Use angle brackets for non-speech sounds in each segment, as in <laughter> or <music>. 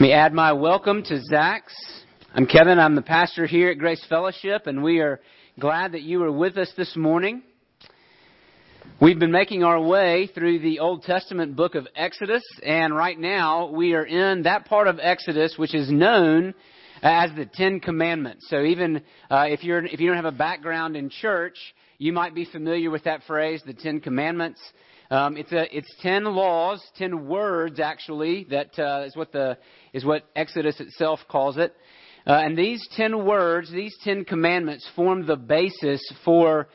Let me add my welcome to Zach's. I'm Kevin. I'm the pastor here at Grace Fellowship, and we are glad that you are with us this morning. We've been making our way through the Old Testament book of Exodus, and right now we are in that part of Exodus which is known as the Ten Commandments. So even uh, if you're if you don't have a background in church, you might be familiar with that phrase, the Ten Commandments. Um, it's a it's ten laws, ten words actually. That uh, is what the is what Exodus itself calls it. Uh, and these ten words, these ten commandments, form the basis for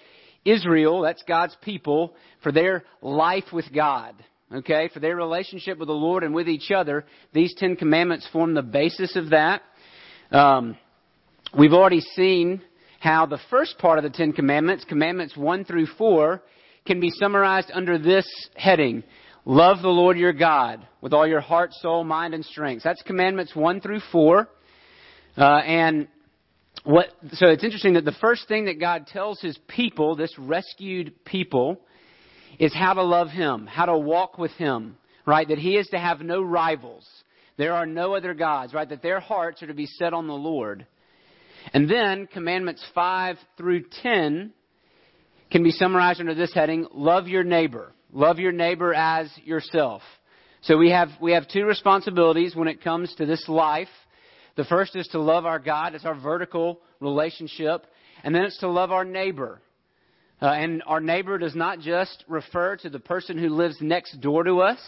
Israel. That's God's people for their life with God. Okay, for their relationship with the Lord and with each other. These ten commandments form the basis of that. Um, we've already seen how the first part of the Ten Commandments, commandments one through four, can be summarized under this heading Love the Lord your God with all your heart, soul, mind, and strength. That's commandments 1 through 4. Uh, and what, so it's interesting that the first thing that God tells his people, this rescued people, is how to love him, how to walk with him, right? That he is to have no rivals. There are no other gods, right? That their hearts are to be set on the Lord. And then commandments 5 through 10 can be summarized under this heading love your neighbor. Love your neighbor as yourself. So we have, we have two responsibilities when it comes to this life. The first is to love our God. It's our vertical relationship. And then it's to love our neighbor. Uh, and our neighbor does not just refer to the person who lives next door to us,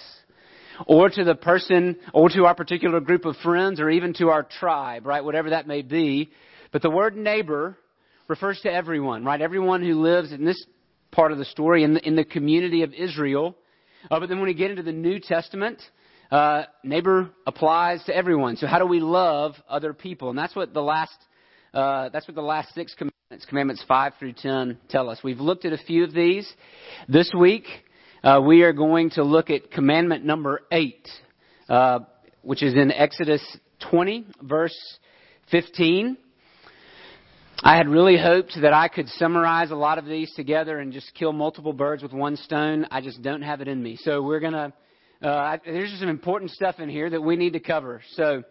or to the person, or to our particular group of friends, or even to our tribe, right? Whatever that may be. But the word neighbor refers to everyone, right? Everyone who lives in this part of the story in the, in the community of Israel. Uh, but then when we get into the New Testament, uh, neighbor applies to everyone. So how do we love other people? And that's what the last uh, that's what the last six commandments, commandments five through ten, tell us. We've looked at a few of these. This week, uh, we are going to look at commandment number eight, uh, which is in Exodus 20, verse 15. I had really hoped that I could summarize a lot of these together and just kill multiple birds with one stone. I just don't have it in me. So we're gonna. Uh, there's some important stuff in here that we need to cover. So.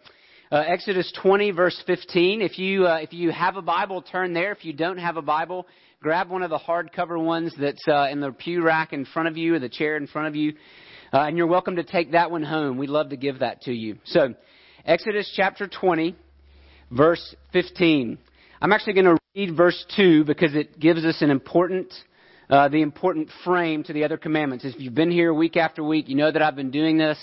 Uh, Exodus 20 verse 15. If you uh, if you have a Bible, turn there. If you don't have a Bible, grab one of the hardcover ones that's uh, in the pew rack in front of you or the chair in front of you, uh, and you're welcome to take that one home. We'd love to give that to you. So, Exodus chapter 20, verse 15. I'm actually going to read verse 2 because it gives us an important, uh, the important frame to the other commandments. If you've been here week after week, you know that I've been doing this,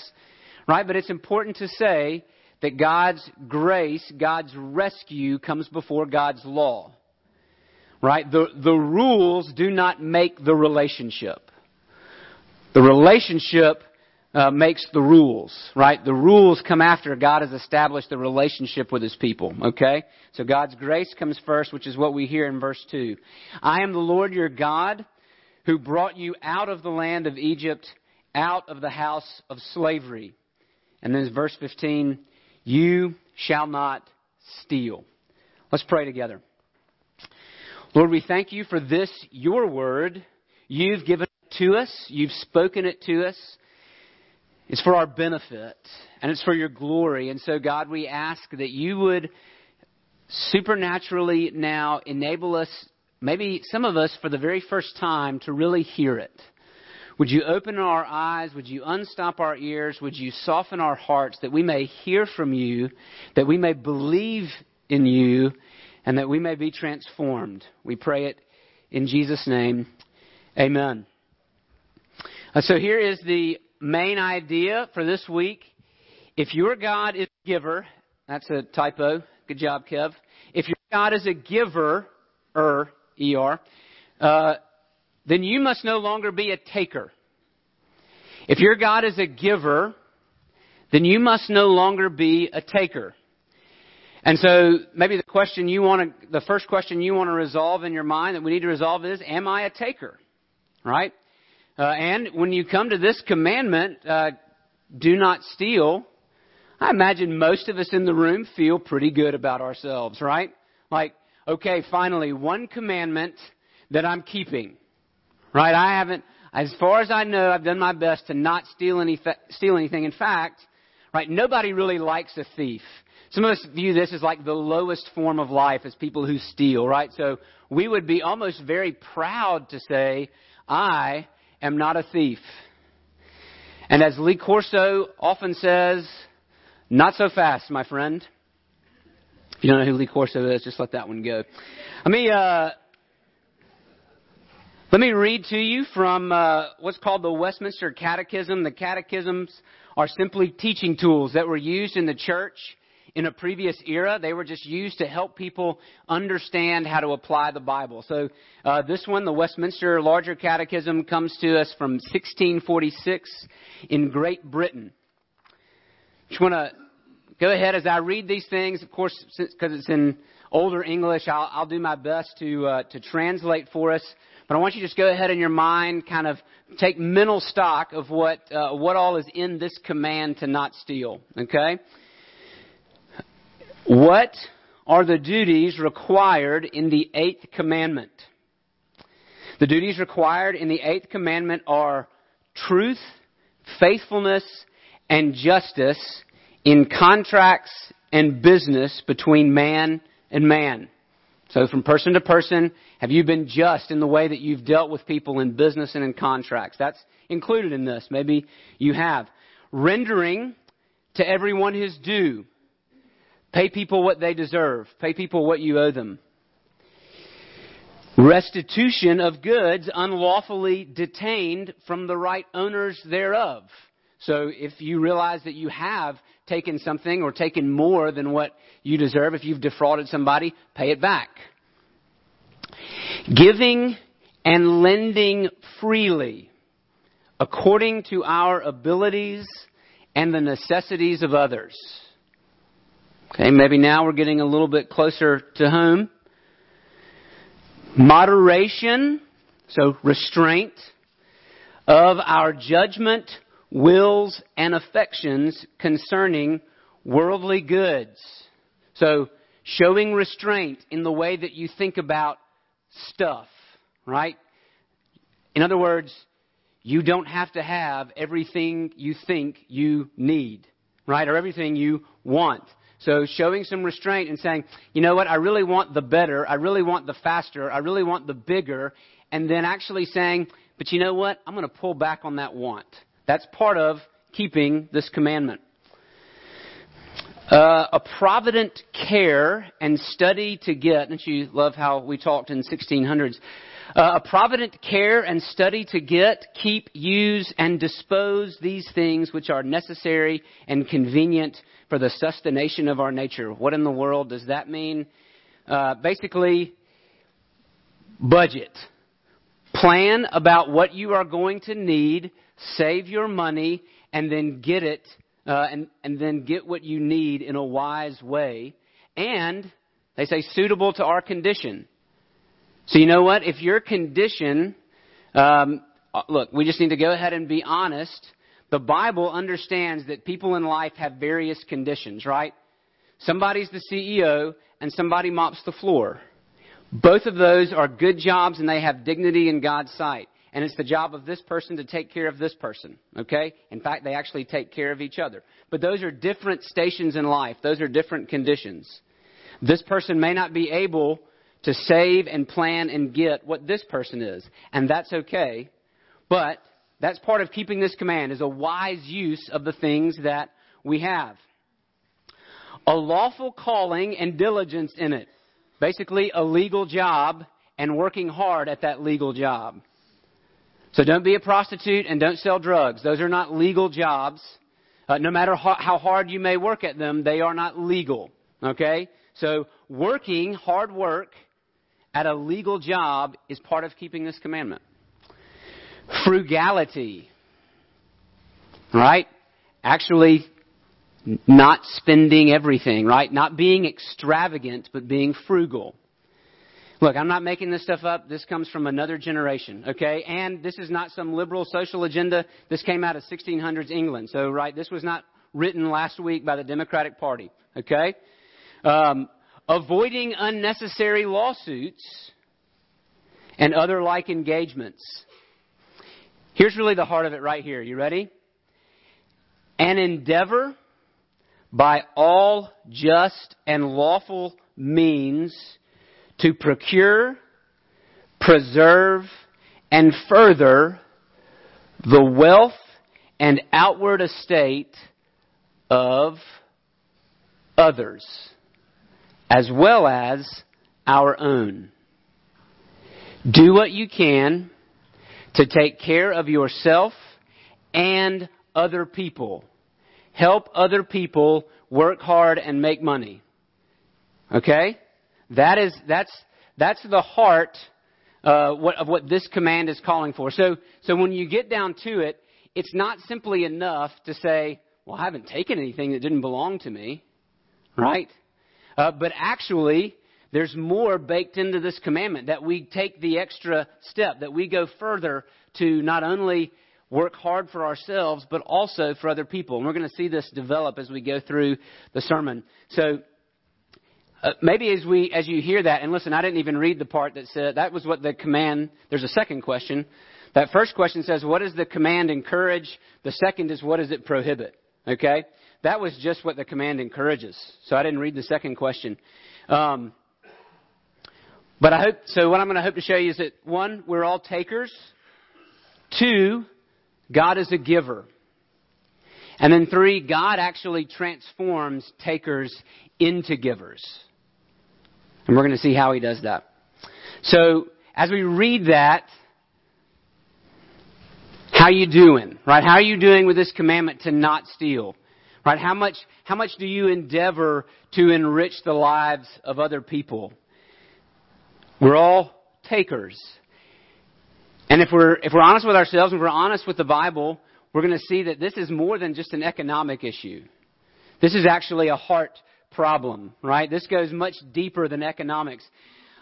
right? But it's important to say that God's grace, God's rescue comes before God's law. Right? The, the rules do not make the relationship. The relationship uh, makes the rules, right? The rules come after God has established the relationship with his people, okay? So God's grace comes first, which is what we hear in verse 2. I am the Lord your God who brought you out of the land of Egypt, out of the house of slavery. And then verse 15, you shall not steal. Let's pray together. Lord, we thank you for this, your word. You've given it to us. You've spoken it to us. It's for our benefit and it's for your glory. And so, God, we ask that you would supernaturally now enable us, maybe some of us for the very first time, to really hear it. Would you open our eyes? Would you unstop our ears? Would you soften our hearts that we may hear from you, that we may believe in you, and that we may be transformed? We pray it in Jesus' name. Amen. Uh, so here is the main idea for this week. If your God is a giver, that's a typo. Good job, Kev. If your God is a giver, er, er, uh, then you must no longer be a taker. If your God is a giver, then you must no longer be a taker. And so maybe the question you want to, the first question you want to resolve in your mind that we need to resolve is, am I a taker? Right? Uh, and when you come to this commandment, uh, do not steal, I imagine most of us in the room feel pretty good about ourselves, right? Like, okay, finally, one commandment that I'm keeping, right? I haven't, as far as I know, I've done my best to not steal, any, steal anything. In fact, right? Nobody really likes a thief. Some of us view this as like the lowest form of life as people who steal, right? So we would be almost very proud to say, I am not a thief. And as Lee Corso often says, not so fast, my friend. If you don't know who Lee Corso is, just let that one go. Let me, uh, let me read to you from uh, what's called the Westminster Catechism. The catechisms are simply teaching tools that were used in the church in a previous era. They were just used to help people understand how to apply the Bible. So uh, this one, the Westminster Larger Catechism, comes to us from 1646 in Great Britain. Just want to go ahead as I read these things. Of course, because it's in older English, I'll, I'll do my best to uh, to translate for us. But I want you to just go ahead in your mind, kind of take mental stock of what uh, what all is in this command to not steal. Okay. What are the duties required in the eighth commandment? The duties required in the eighth commandment are truth, faithfulness, and justice in contracts and business between man and man. So from person to person, have you been just in the way that you've dealt with people in business and in contracts? That's included in this. Maybe you have. Rendering to everyone his due. Pay people what they deserve. Pay people what you owe them. Restitution of goods unlawfully detained from the right owners thereof. So if you realize that you have taken something or taken more than what you deserve, if you've defrauded somebody, pay it back. Giving and lending freely according to our abilities and the necessities of others. Okay, maybe now we're getting a little bit closer to home. Moderation, so restraint of our judgment, wills, and affections concerning worldly goods. So, showing restraint in the way that you think about stuff, right? In other words, you don't have to have everything you think you need, right? Or everything you want. So showing some restraint and saying, you know what, I really want the better, I really want the faster, I really want the bigger, and then actually saying, but you know what, I'm going to pull back on that want. That's part of keeping this commandment. Uh, a provident care and study to get, don't you love how we talked in 1600s? Uh, a provident care and study to get, keep, use, and dispose these things which are necessary and convenient for the sustentation of our nature. What in the world does that mean? Uh, basically, budget. Plan about what you are going to need, save your money, and then get it, uh, and, and then get what you need in a wise way. And, they say, suitable to our condition. So you know what? If your condition, um, uh, look, we just need to go ahead and be honest the Bible understands that people in life have various conditions, right? Somebody's the CEO and somebody mops the floor. Both of those are good jobs and they have dignity in God's sight. And it's the job of this person to take care of this person, okay? In fact, they actually take care of each other. But those are different stations in life. Those are different conditions. This person may not be able to save and plan and get what this person is. And that's okay. But that's part of keeping this command is a wise use of the things that we have. A lawful calling and diligence in it. Basically, a legal job and working hard at that legal job. So don't be a prostitute and don't sell drugs. Those are not legal jobs. Uh, no matter how, how hard you may work at them, they are not legal. Okay? So working, hard work at a legal job is part of keeping this commandment. Frugality. Right? Actually, not spending everything, right? Not being extravagant, but being frugal. Look, I'm not making this stuff up. This comes from another generation, okay? And this is not some liberal social agenda. This came out of 1600s England. So, right, this was not written last week by the Democratic Party, okay? Um, avoiding unnecessary lawsuits and other like engagements. Here's really the heart of it right here. You ready? An endeavor by all just and lawful means to procure, preserve, and further the wealth and outward estate of others, as well as our own. Do what you can to take care of yourself and other people. Help other people work hard and make money. Okay? That is, that's, that's the heart uh, what, of what this command is calling for. So, so when you get down to it, it's not simply enough to say, well, I haven't taken anything that didn't belong to me. Right? Uh, but actually, there's more baked into this commandment that we take the extra step, that we go further to not only work hard for ourselves, but also for other people. And we're going to see this develop as we go through the sermon. So, uh, maybe as we as you hear that and listen i didn't even read the part that said that was what the command there's a second question that first question says what does the command encourage the second is what does it prohibit okay that was just what the command encourages so i didn't read the second question um, but i hope so what i'm going to hope to show you is that one we're all takers two god is a giver and then three god actually transforms takers into givers and we're going to see how he does that. So, as we read that, how you doing? Right? How are you doing with this commandment to not steal? Right? How much, how much do you endeavor to enrich the lives of other people? We're all takers. And if we're, if we're honest with ourselves and we're honest with the Bible, we're going to see that this is more than just an economic issue. This is actually a heart problem, right? This goes much deeper than economics.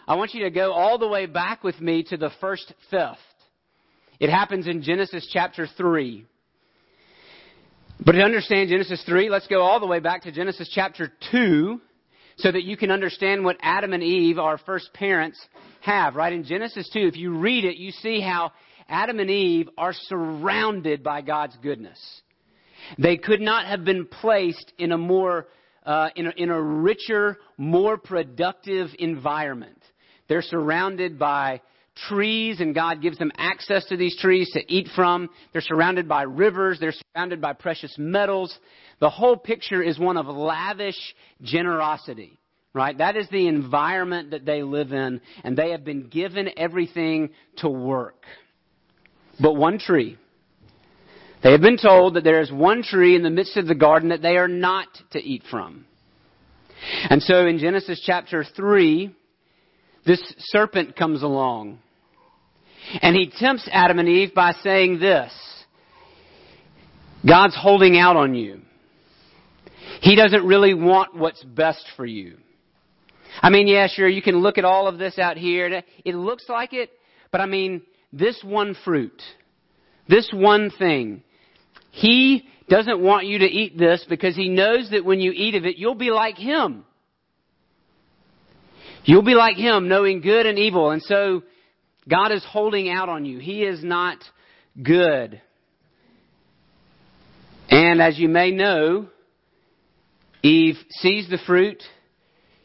I want you to go all the way back with me to the first theft. It happens in Genesis chapter 3. But to understand Genesis 3, let's go all the way back to Genesis chapter 2 so that you can understand what Adam and Eve, our first parents, have, right? In Genesis 2, if you read it, you see how Adam and Eve are surrounded by God's goodness. They could not have been placed in a more uh, in, a, in a richer, more productive environment. They're surrounded by trees, and God gives them access to these trees to eat from. They're surrounded by rivers. They're surrounded by precious metals. The whole picture is one of lavish generosity, right? That is the environment that they live in, and they have been given everything to work. But one tree, they have been told that there is one tree in the midst of the garden that they are not to eat from. And so in Genesis chapter 3, this serpent comes along. And he tempts Adam and Eve by saying this God's holding out on you. He doesn't really want what's best for you. I mean, yeah, sure, you can look at all of this out here. It looks like it, but I mean, this one fruit, this one thing, he doesn't want you to eat this because he knows that when you eat of it, you'll be like him. You'll be like him, knowing good and evil. And so God is holding out on you. He is not good. And as you may know, Eve sees the fruit.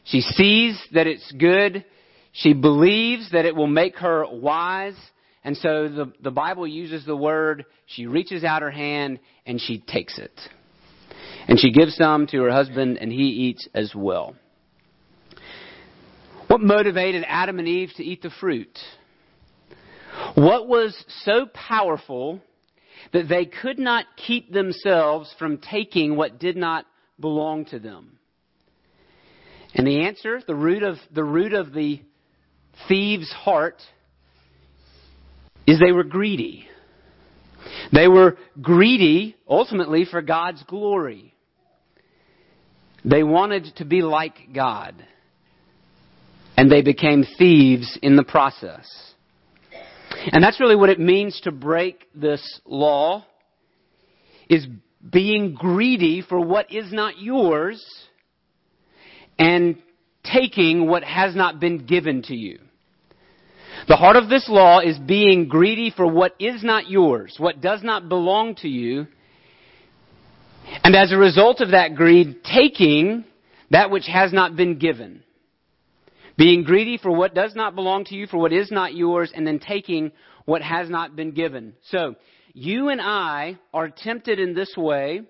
She sees that it's good. She believes that it will make her wise. And so the, the Bible uses the word, she reaches out her hand and she takes it. And she gives some to her husband and he eats as well. What motivated Adam and Eve to eat the fruit? What was so powerful that they could not keep themselves from taking what did not belong to them? And the answer, the root of the root of the thief's heart is they were greedy. They were greedy ultimately for God's glory. They wanted to be like God. And they became thieves in the process. And that's really what it means to break this law is being greedy for what is not yours and taking what has not been given to you. The heart of this law is being greedy for what is not yours, what does not belong to you, And as a result of that greed, taking that which has not been given. Being greedy for what does not belong to you, for what is not yours, and then taking what has not been given. So, you and I are tempted in this way.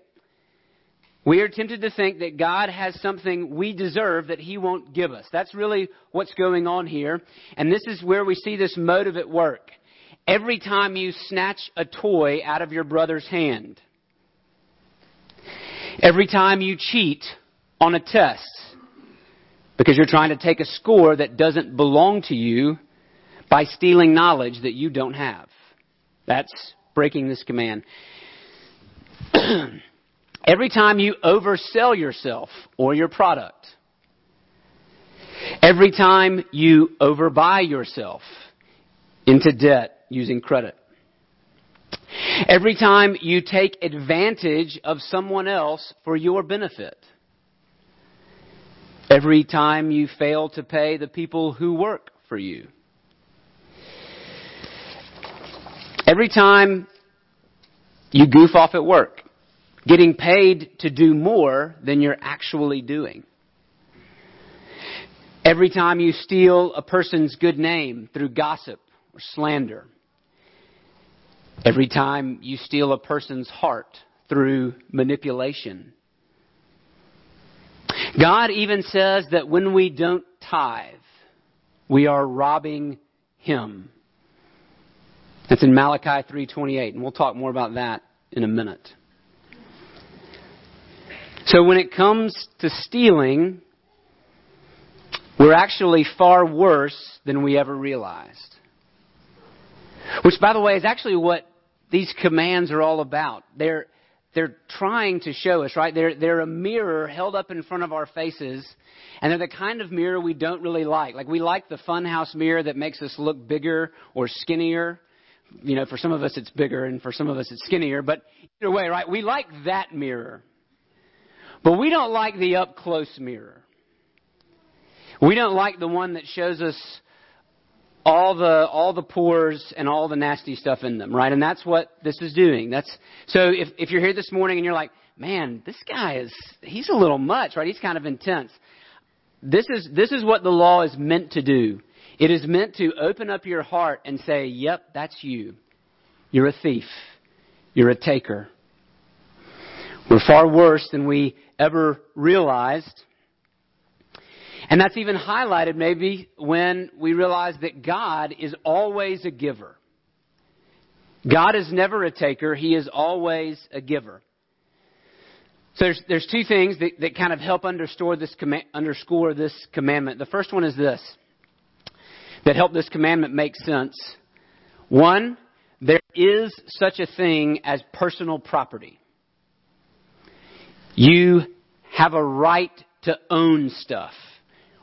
We are tempted to think that God has something we deserve that He won't give us. That's really what's going on here. And this is where we see this motive at work. Every time you snatch a toy out of your brother's hand, every time you cheat on a test because you're trying to take a score that doesn't belong to you by stealing knowledge that you don't have. That's breaking this command. <clears throat> every time you oversell yourself or your product, every time you overbuy yourself into debt using credit, every time you take advantage of someone else for your benefit, every time you fail to pay the people who work for you. Every time you goof off at work, getting paid to do more than you're actually doing. Every time you steal a person's good name through gossip or slander. Every time you steal a person's heart through manipulation God even says that when we don't tithe, we are robbing Him. That's in Malachi 3:28, and we'll talk more about that in a minute. So when it comes to stealing, we're actually far worse than we ever realized. Which, by the way, is actually what these commands are all about. They're they're trying to show us, right? They're, they're a mirror held up in front of our faces, and they're the kind of mirror we don't really like. Like, we like the funhouse mirror that makes us look bigger or skinnier. You know, for some of us it's bigger, and for some of us it's skinnier, but either way, right? We like that mirror. But we don't like the up close mirror. We don't like the one that shows us all the all the pores and all the nasty stuff in them, right? And that's what this is doing. That's so if if you're here this morning and you're like, man, this guy is he's a little much, right? He's kind of intense. This is this is what the law is meant to do. It is meant to open up your heart and say, "Yep, that's you. You're a thief. You're a taker." We're far worse than we ever realized. And that's even highlighted maybe when we realize that God is always a giver. God is never a taker, He is always a giver. So there's, there's two things that, that kind of help underscore this, underscore this commandment. The first one is this that help this commandment make sense. One, there is such a thing as personal property. You have a right to own stuff.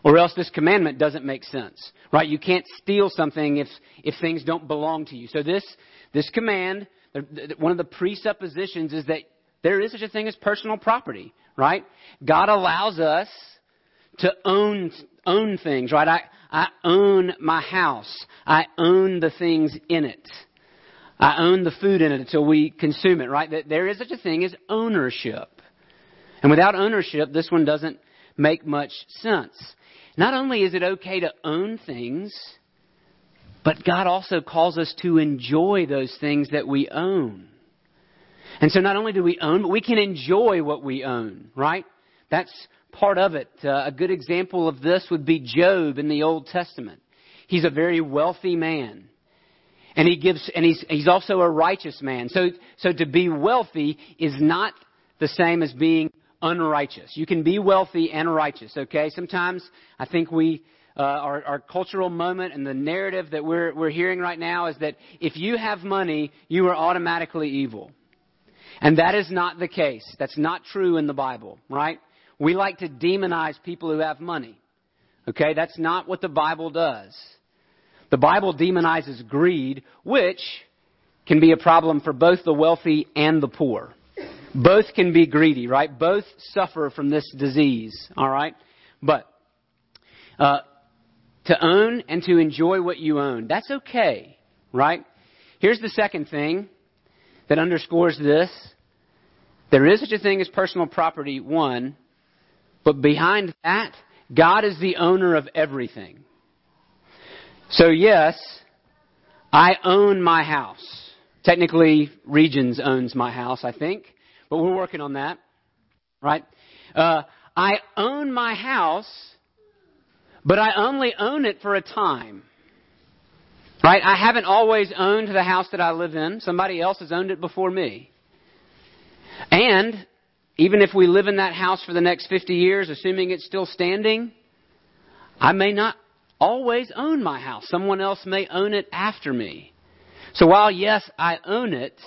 Or else this commandment doesn't make sense. Right? You can't steal something if, if things don't belong to you. So this, this command, one of the presuppositions is that there is such a thing as personal property. Right? God allows us to own, own things. Right? I, I own my house. I own the things in it. I own the food in it until we consume it, right? That there is such a thing as ownership. And without ownership, this one doesn't make much sense. Not only is it okay to own things, but God also calls us to enjoy those things that we own. And so not only do we own, but we can enjoy what we own, right? That's part of it. Uh, a good example of this would be Job in the Old Testament. He's a very wealthy man. And he gives, and he's, he's also a righteous man. So, so to be wealthy is not the same as being unrighteous. You can be wealthy and righteous, okay? Sometimes I think we, uh, our, our cultural moment and the narrative that we're, we're hearing right now is that if you have money, you are automatically evil. And that is not the case. That's not true in the Bible, right? We like to demonize people who have money. Okay? That's not what the Bible does. The Bible demonizes greed, which can be a problem for both the wealthy and the poor. Both can be greedy, right? Both suffer from this disease, all right? But uh, to own and to enjoy what you own, that's okay, right? Here's the second thing that underscores this There is such a thing as personal property, one, but behind that, God is the owner of everything. So, yes, I own my house. Technically, Regions owns my house, I think, but we're working on that, right? Uh, I own my house, but I only own it for a time. Right? I haven't always owned the house that I live in. Somebody else has owned it before me. And even if we live in that house for the next 50 years, assuming it's still standing, I may not always own my house. Someone else may own it after me. So while, yes, I own it,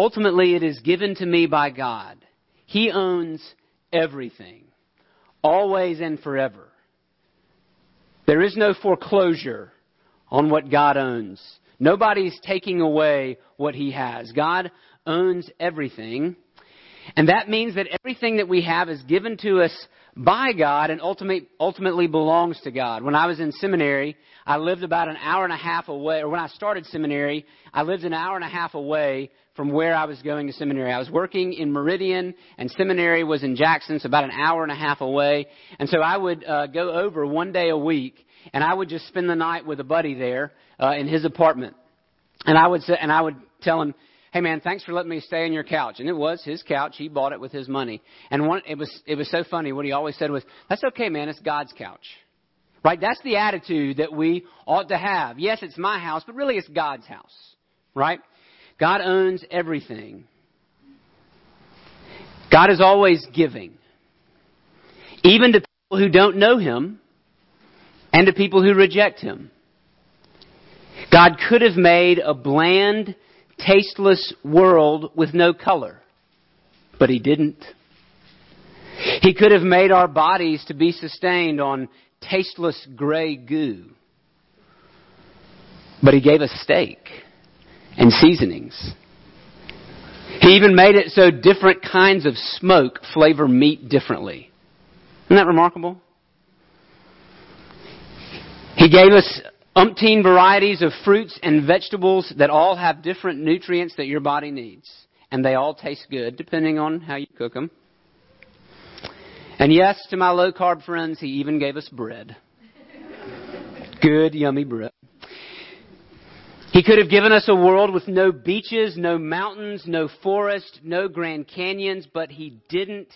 ultimately it is given to me by God. He owns everything, always and forever. There is no foreclosure on what God owns. Nobody's taking away what He has. God owns everything. And that means that everything that we have is given to us by God and ultimate, ultimately belongs to God. When I was in seminary, I lived about an hour and a half away, or when I started seminary, I lived an hour and a half away from where I was going to seminary. I was working in Meridian, and seminary was in Jackson, so about an hour and a half away. And so I would uh, go over one day a week, and I would just spend the night with a buddy there uh, in his apartment. And I would say, and I would tell him, hey man, thanks for letting me stay on your couch. And it was his couch. He bought it with his money. And one, it was, it was so funny. What he always said was, that's okay, man. It's God's couch. Right? That's the attitude that we ought to have. Yes, it's my house, but really it's God's house. Right? God owns everything. God is always giving. Even to people who don't know Him and to people who reject Him. God could have made a bland, tasteless world with no color. But he didn't. He could have made our bodies to be sustained on tasteless gray goo. But he gave us steak and seasonings. He even made it so different kinds of smoke flavor meat differently. Isn't that remarkable? He gave us umpteen varieties of fruits and vegetables that all have different nutrients that your body needs. And they all taste good, depending on how you cook them. And yes, to my low carb friends, he even gave us bread. Good, yummy bread. He could have given us a world with no beaches, no mountains, no forest, no Grand Canyons, but he didn't.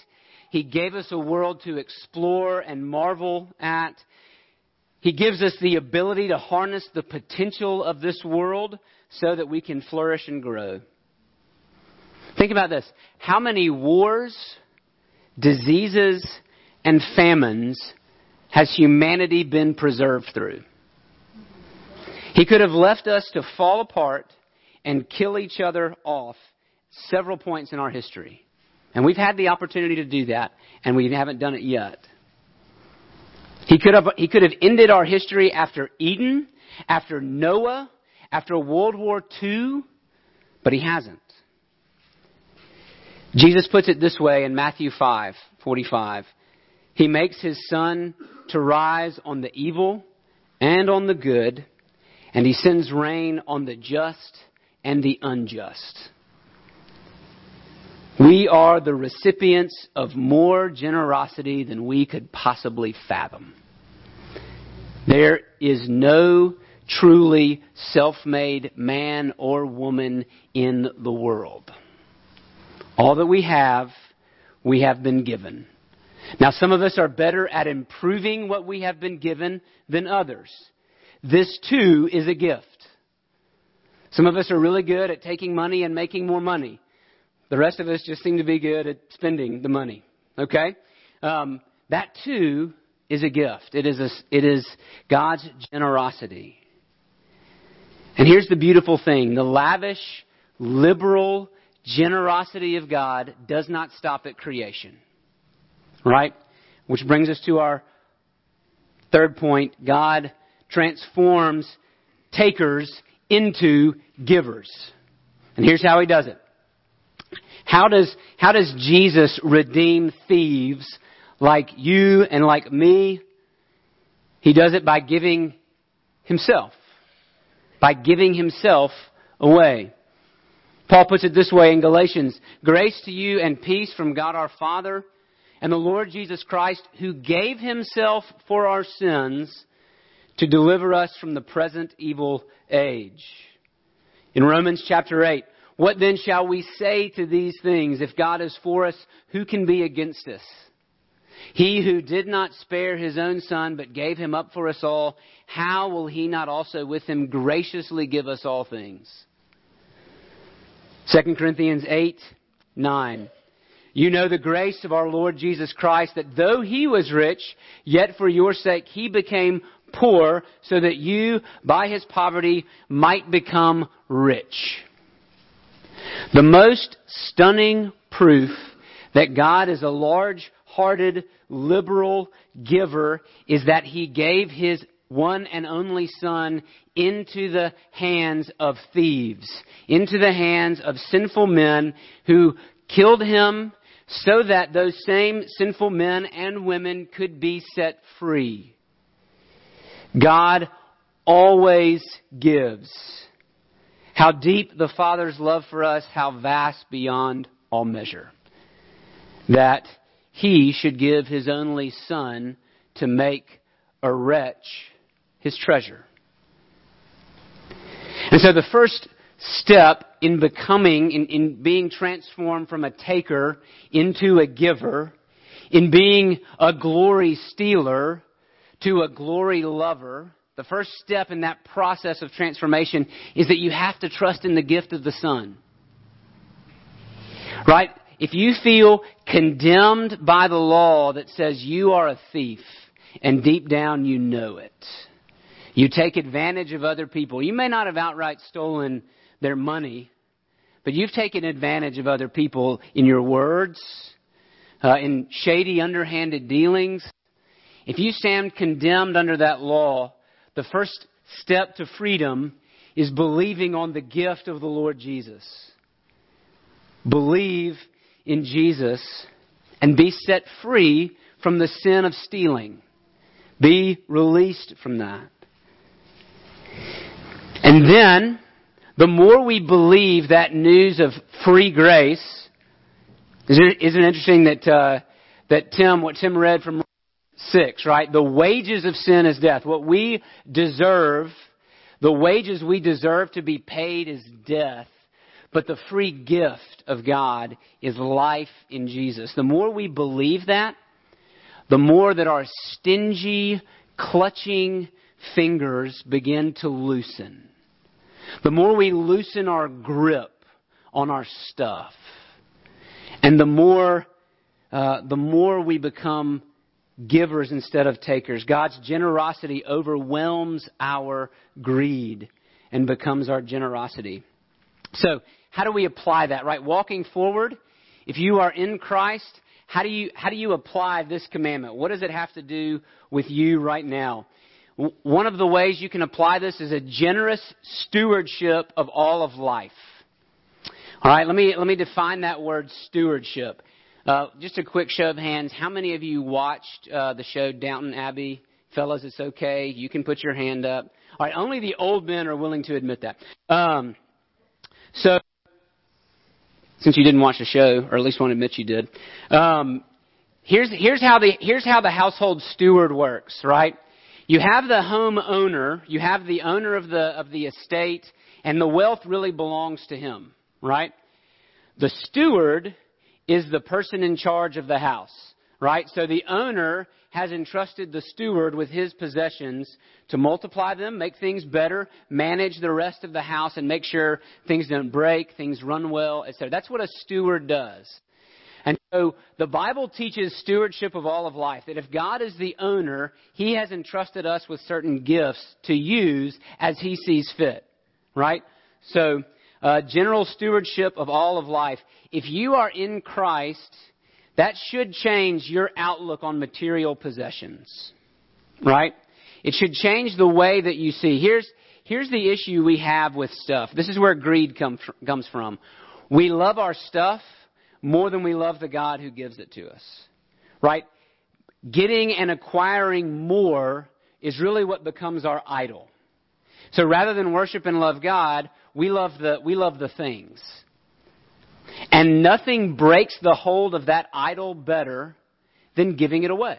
He gave us a world to explore and marvel at. He gives us the ability to harness the potential of this world so that we can flourish and grow. Think about this. How many wars, diseases, and famines has humanity been preserved through? He could have left us to fall apart and kill each other off several points in our history. And we've had the opportunity to do that, and we haven't done it yet. He could have, he could have ended our history after Eden, after Noah, after World War II, but he hasn't. Jesus puts it this way in Matthew 5, 45. He makes his sun to rise on the evil and on the good, and he sends rain on the just and the unjust. We are the recipients of more generosity than we could possibly fathom. There is no truly self made man or woman in the world. All that we have, we have been given. Now, some of us are better at improving what we have been given than others. This too is a gift. Some of us are really good at taking money and making more money. The rest of us just seem to be good at spending the money. Okay? Um, that too is a gift. It is, a, it is God's generosity. And here's the beautiful thing the lavish, liberal generosity of God does not stop at creation. Right? Which brings us to our third point God transforms takers into givers. And here's how he does it. How does, how does Jesus redeem thieves like you and like me? He does it by giving himself. By giving himself away. Paul puts it this way in Galatians Grace to you and peace from God our Father and the Lord Jesus Christ, who gave himself for our sins to deliver us from the present evil age. In Romans chapter 8, what then shall we say to these things? If God is for us, who can be against us? He who did not spare his own son, but gave him up for us all, how will he not also with him graciously give us all things? 2 Corinthians 8, 9. You know the grace of our Lord Jesus Christ, that though he was rich, yet for your sake he became poor, so that you, by his poverty, might become rich. The most stunning proof that God is a large hearted, liberal giver is that he gave his one and only Son into the hands of thieves, into the hands of sinful men who killed him so that those same sinful men and women could be set free. God always gives. How deep the Father's love for us, how vast beyond all measure. That he should give his only son to make a wretch his treasure. And so the first step in becoming, in, in being transformed from a taker into a giver, in being a glory stealer to a glory lover, the first step in that process of transformation is that you have to trust in the gift of the Son. Right? If you feel condemned by the law that says you are a thief, and deep down you know it, you take advantage of other people. You may not have outright stolen their money, but you've taken advantage of other people in your words, uh, in shady, underhanded dealings. If you stand condemned under that law, the first step to freedom is believing on the gift of the Lord Jesus. Believe in Jesus and be set free from the sin of stealing. Be released from that. And then, the more we believe that news of free grace, isn't it interesting that, uh, that Tim, what Tim read from 6, right? The wages of sin is death. What we deserve, the wages we deserve to be paid is death. But the free gift of God is life in Jesus. The more we believe that, the more that our stingy, clutching fingers begin to loosen. The more we loosen our grip on our stuff. And the more, uh, the more we become givers instead of takers. God's generosity overwhelms our greed and becomes our generosity. So, how do we apply that, right? Walking forward, if you are in Christ, how do you, how do you apply this commandment? What does it have to do with you right now? One of the ways you can apply this is a generous stewardship of all of life. All right, let me, let me define that word stewardship. Uh, just a quick show of hands. How many of you watched uh, the show Downton Abbey? Fellas, it's okay. You can put your hand up. All right, only the old men are willing to admit that. Um, so, since you didn't watch the show, or at least won't admit you did. Um, here's here's how the here's how the household steward works, right? You have the home owner, you have the owner of the of the estate, and the wealth really belongs to him, right? The steward is the person in charge of the house, right? So the owner has entrusted the steward with his possessions to multiply them, make things better, manage the rest of the house, and make sure things don't break, things run well, etc. That's what a steward does. And so the Bible teaches stewardship of all of life. That if God is the owner, He has entrusted us with certain gifts to use as He sees fit. Right? So, uh, general stewardship of all of life. If you are in Christ, that should change your outlook on material possessions. Right? It should change the way that you see. Here's, here's the issue we have with stuff. This is where greed come, comes from. We love our stuff more than we love the God who gives it to us. Right? Getting and acquiring more is really what becomes our idol. So rather than worship and love God, we love the, we love the things. And nothing breaks the hold of that idol better than giving it away.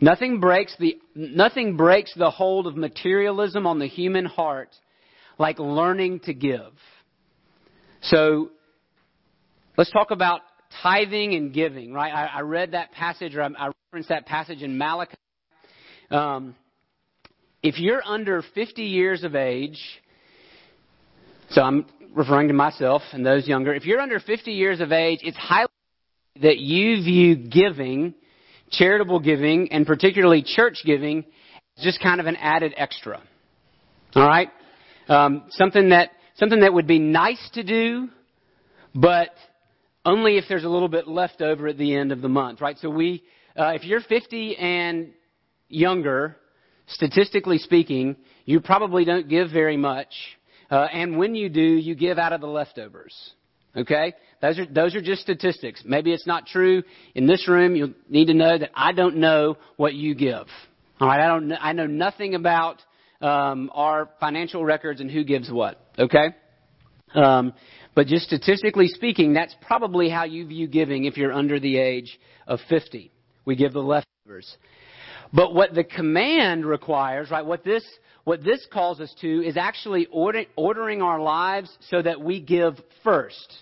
Nothing breaks the, nothing breaks the hold of materialism on the human heart like learning to give. So, let's talk about tithing and giving, right? I, I read that passage, or I, I, referenced that passage in Malachi. Um, if you're under 50 years of age, so I'm referring to myself and those younger, if you're under 50 years of age, it's highly that you view giving, charitable giving, and particularly church giving, as just kind of an added extra. All right, um, something that something that would be nice to do, but only if there's a little bit left over at the end of the month, right? So we, uh, if you're 50 and younger, statistically speaking, you probably don't give very much. Uh, and when you do, you give out of the leftovers. Okay? Those are, those are just statistics. Maybe it's not true. In this room, you'll need to know that I don't know what you give. Alright? I don't, I know nothing about, um, our financial records and who gives what. Okay? Um, but just statistically speaking, that's probably how you view giving if you're under the age of 50. We give the leftovers. But what the command requires, right, what this, what this calls us to is actually order, ordering our lives so that we give first.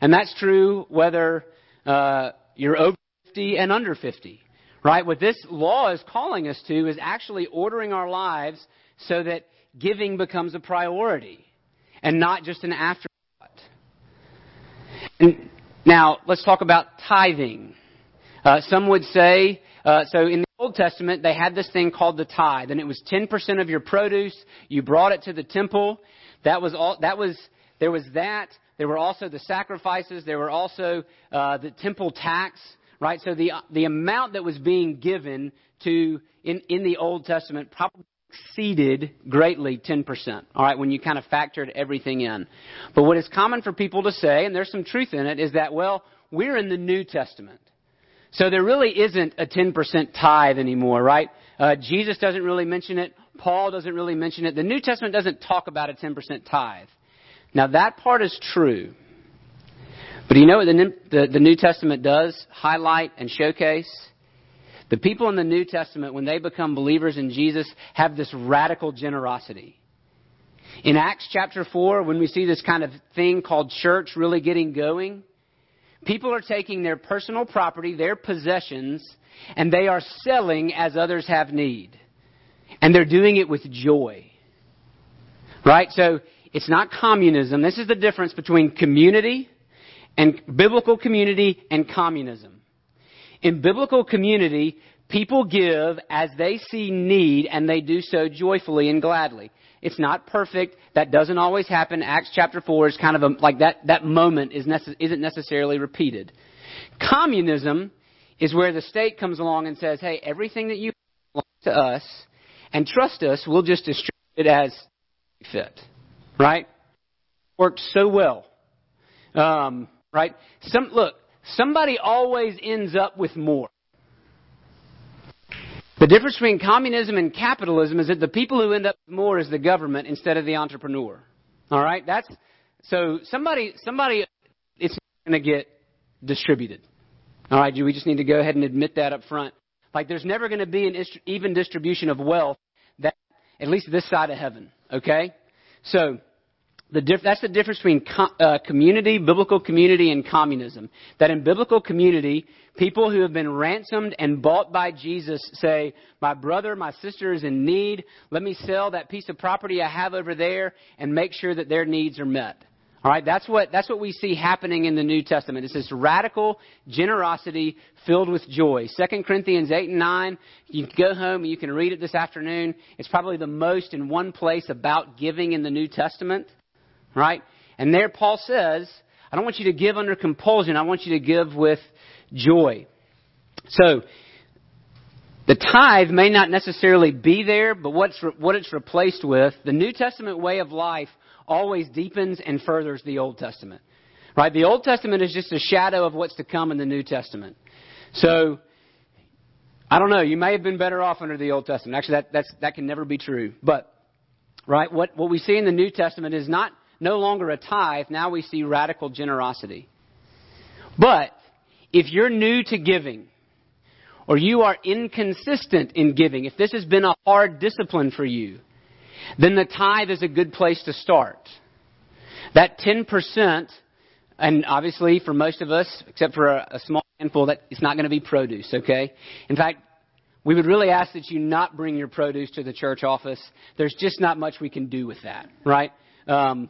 And that's true whether uh, you're over 50 and under 50. Right? What this law is calling us to is actually ordering our lives so that giving becomes a priority and not just an afterthought. And now, let's talk about tithing. Uh, some would say, uh, so in Old Testament, they had this thing called the tithe, and it was 10% of your produce. You brought it to the temple. That was all, that was, there was that. There were also the sacrifices. There were also, uh, the temple tax, right? So the, the amount that was being given to, in, in the Old Testament probably exceeded greatly 10%. All right, when you kind of factored everything in. But what is common for people to say, and there's some truth in it, is that, well, we're in the New Testament. So there really isn't a 10% tithe anymore, right? Uh, Jesus doesn't really mention it. Paul doesn't really mention it. The New Testament doesn't talk about a 10% tithe. Now that part is true. But you know what the, the, the New Testament does highlight and showcase? The people in the New Testament, when they become believers in Jesus, have this radical generosity. In Acts chapter 4, when we see this kind of thing called church really getting going, people are taking their personal property, their possessions, and they are selling as others have need. And they're doing it with joy. Right? So, it's not communism. This is the difference between community and biblical community and communism. In biblical community, people give as they see need and they do so joyfully and gladly. It's not perfect. That doesn't always happen. Acts chapter 4 is kind of a, like that, that moment is nece- isn't necessarily repeated. Communism is where the state comes along and says, hey, everything that you belongs to us and trust us, we'll just distribute it as fit. Right? Worked so well. Um, right? Some, look, somebody always ends up with more. The difference between communism and capitalism is that the people who end up with more is the government instead of the entrepreneur. All right? That's so somebody somebody it's going to get distributed. All right, do we just need to go ahead and admit that up front. Like there's never going to be an even distribution of wealth that at least this side of heaven, okay? So the diff- that's the difference between uh, community, biblical community, and communism. That in biblical community, people who have been ransomed and bought by Jesus say, My brother, my sister is in need. Let me sell that piece of property I have over there and make sure that their needs are met. All right, that's what, that's what we see happening in the New Testament. It's this radical generosity filled with joy. 2 Corinthians 8 and 9, you can go home and you can read it this afternoon. It's probably the most in one place about giving in the New Testament. Right? And there Paul says, I don't want you to give under compulsion. I want you to give with joy. So, the tithe may not necessarily be there, but what's, what it's replaced with, the New Testament way of life always deepens and furthers the Old Testament. Right? The Old Testament is just a shadow of what's to come in the New Testament. So, I don't know. You may have been better off under the Old Testament. Actually, that, that's, that can never be true. But, right, what, what we see in the New Testament is not no longer a tithe, now we see radical generosity. But if you're new to giving, or you are inconsistent in giving, if this has been a hard discipline for you, then the tithe is a good place to start. That 10%, and obviously for most of us, except for a, a small handful, that it's not going to be produce, okay? In fact, we would really ask that you not bring your produce to the church office. There's just not much we can do with that, right? Um,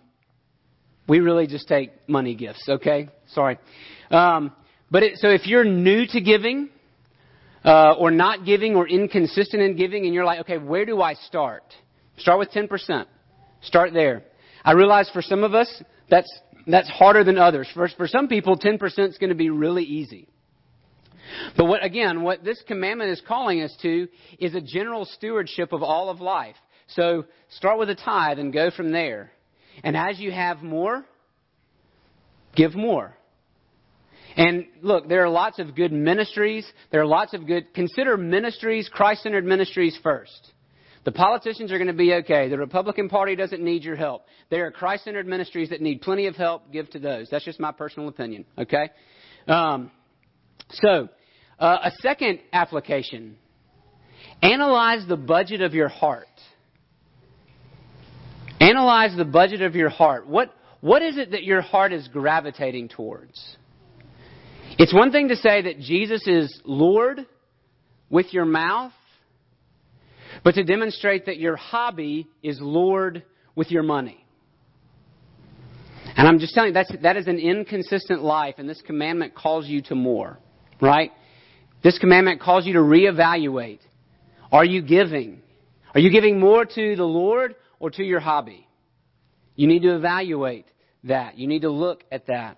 we really just take money gifts, okay? Sorry. Um, but it, so if you're new to giving, uh, or not giving, or inconsistent in giving, and you're like, okay, where do I start? Start with 10%. Start there. I realize for some of us, that's, that's harder than others. For, for some people, 10% is going to be really easy. But what, again, what this commandment is calling us to is a general stewardship of all of life. So start with a tithe and go from there. And as you have more, give more. And look, there are lots of good ministries. There are lots of good, consider ministries, Christ centered ministries first. The politicians are going to be okay. The Republican Party doesn't need your help. There are Christ centered ministries that need plenty of help. Give to those. That's just my personal opinion, okay? Um, so, uh, a second application analyze the budget of your heart. Analyze the budget of your heart. What, what is it that your heart is gravitating towards? It's one thing to say that Jesus is Lord with your mouth, but to demonstrate that your hobby is Lord with your money. And I'm just telling you, that's, that is an inconsistent life, and this commandment calls you to more, right? This commandment calls you to reevaluate. Are you giving? Are you giving more to the Lord or to your hobby? You need to evaluate that. You need to look at that.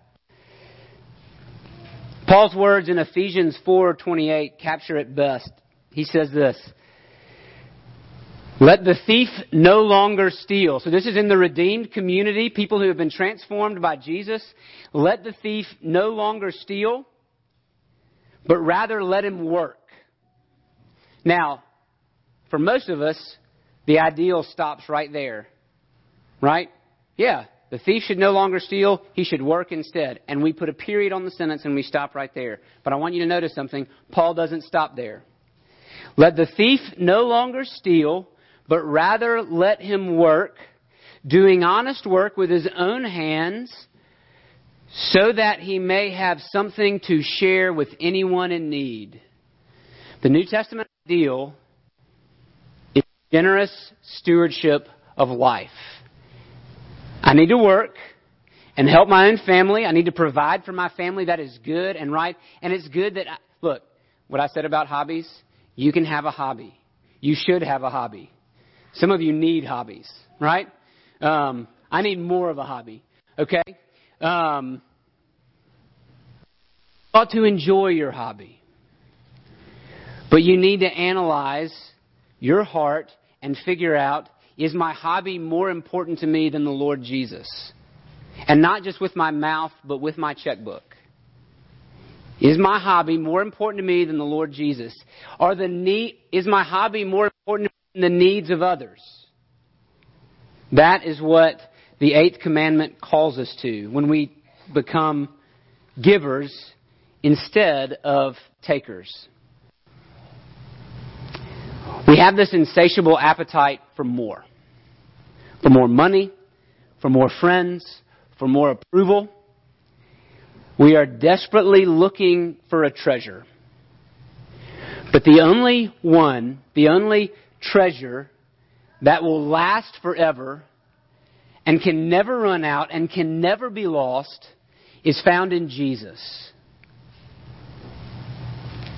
Paul's words in Ephesians 4:28 capture it best. He says this: let the thief no longer steal. So this is in the redeemed community, people who have been transformed by Jesus. Let the thief no longer steal, but rather let him work. Now, for most of us, the ideal stops right there. Right? Yeah, the thief should no longer steal, he should work instead. And we put a period on the sentence and we stop right there. But I want you to notice something. Paul doesn't stop there. Let the thief no longer steal, but rather let him work, doing honest work with his own hands, so that he may have something to share with anyone in need. The New Testament ideal generous stewardship of life. I need to work and help my own family. I need to provide for my family. That is good and right. And it's good that, I, look, what I said about hobbies, you can have a hobby. You should have a hobby. Some of you need hobbies, right? Um, I need more of a hobby, okay? Um, ought to enjoy your hobby. But you need to analyze your heart and figure out is my hobby more important to me than the Lord Jesus? And not just with my mouth, but with my checkbook. Is my hobby more important to me than the Lord Jesus? Are the need, is my hobby more important than the needs of others. That is what the eighth commandment calls us to when we become givers instead of takers. We have this insatiable appetite for more. For more money, for more friends, for more approval. We are desperately looking for a treasure. But the only one, the only treasure that will last forever and can never run out and can never be lost is found in Jesus.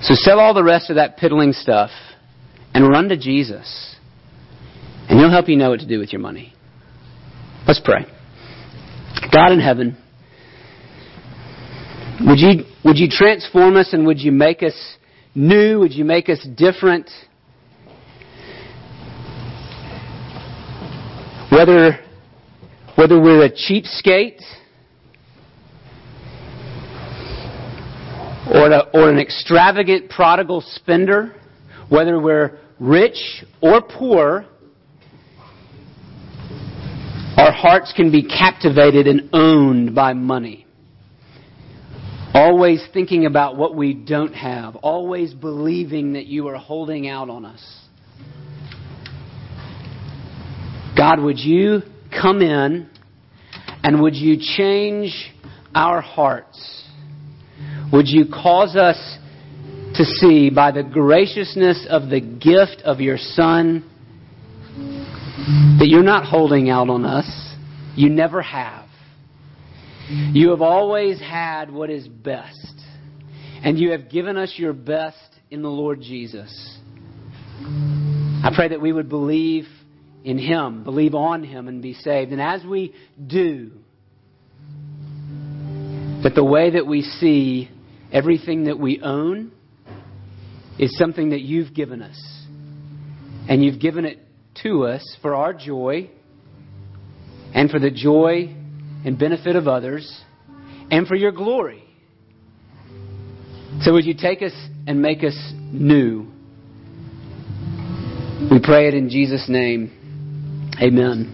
So sell all the rest of that piddling stuff and run to Jesus. And He'll help you know what to do with your money. Let's pray. God in heaven, would you, would you transform us and would you make us new? Would you make us different? Whether, whether we're a cheapskate or, a, or an extravagant prodigal spender, whether we're rich or poor, our hearts can be captivated and owned by money. Always thinking about what we don't have. Always believing that you are holding out on us. God, would you come in and would you change our hearts? Would you cause us to see by the graciousness of the gift of your Son that you're not holding out on us. You never have. You have always had what is best. And you have given us your best in the Lord Jesus. I pray that we would believe in Him, believe on Him, and be saved. And as we do, that the way that we see everything that we own is something that you've given us. And you've given it to us for our joy and for the joy and benefit of others and for your glory. So would you take us and make us new? We pray it in Jesus' name. Amen.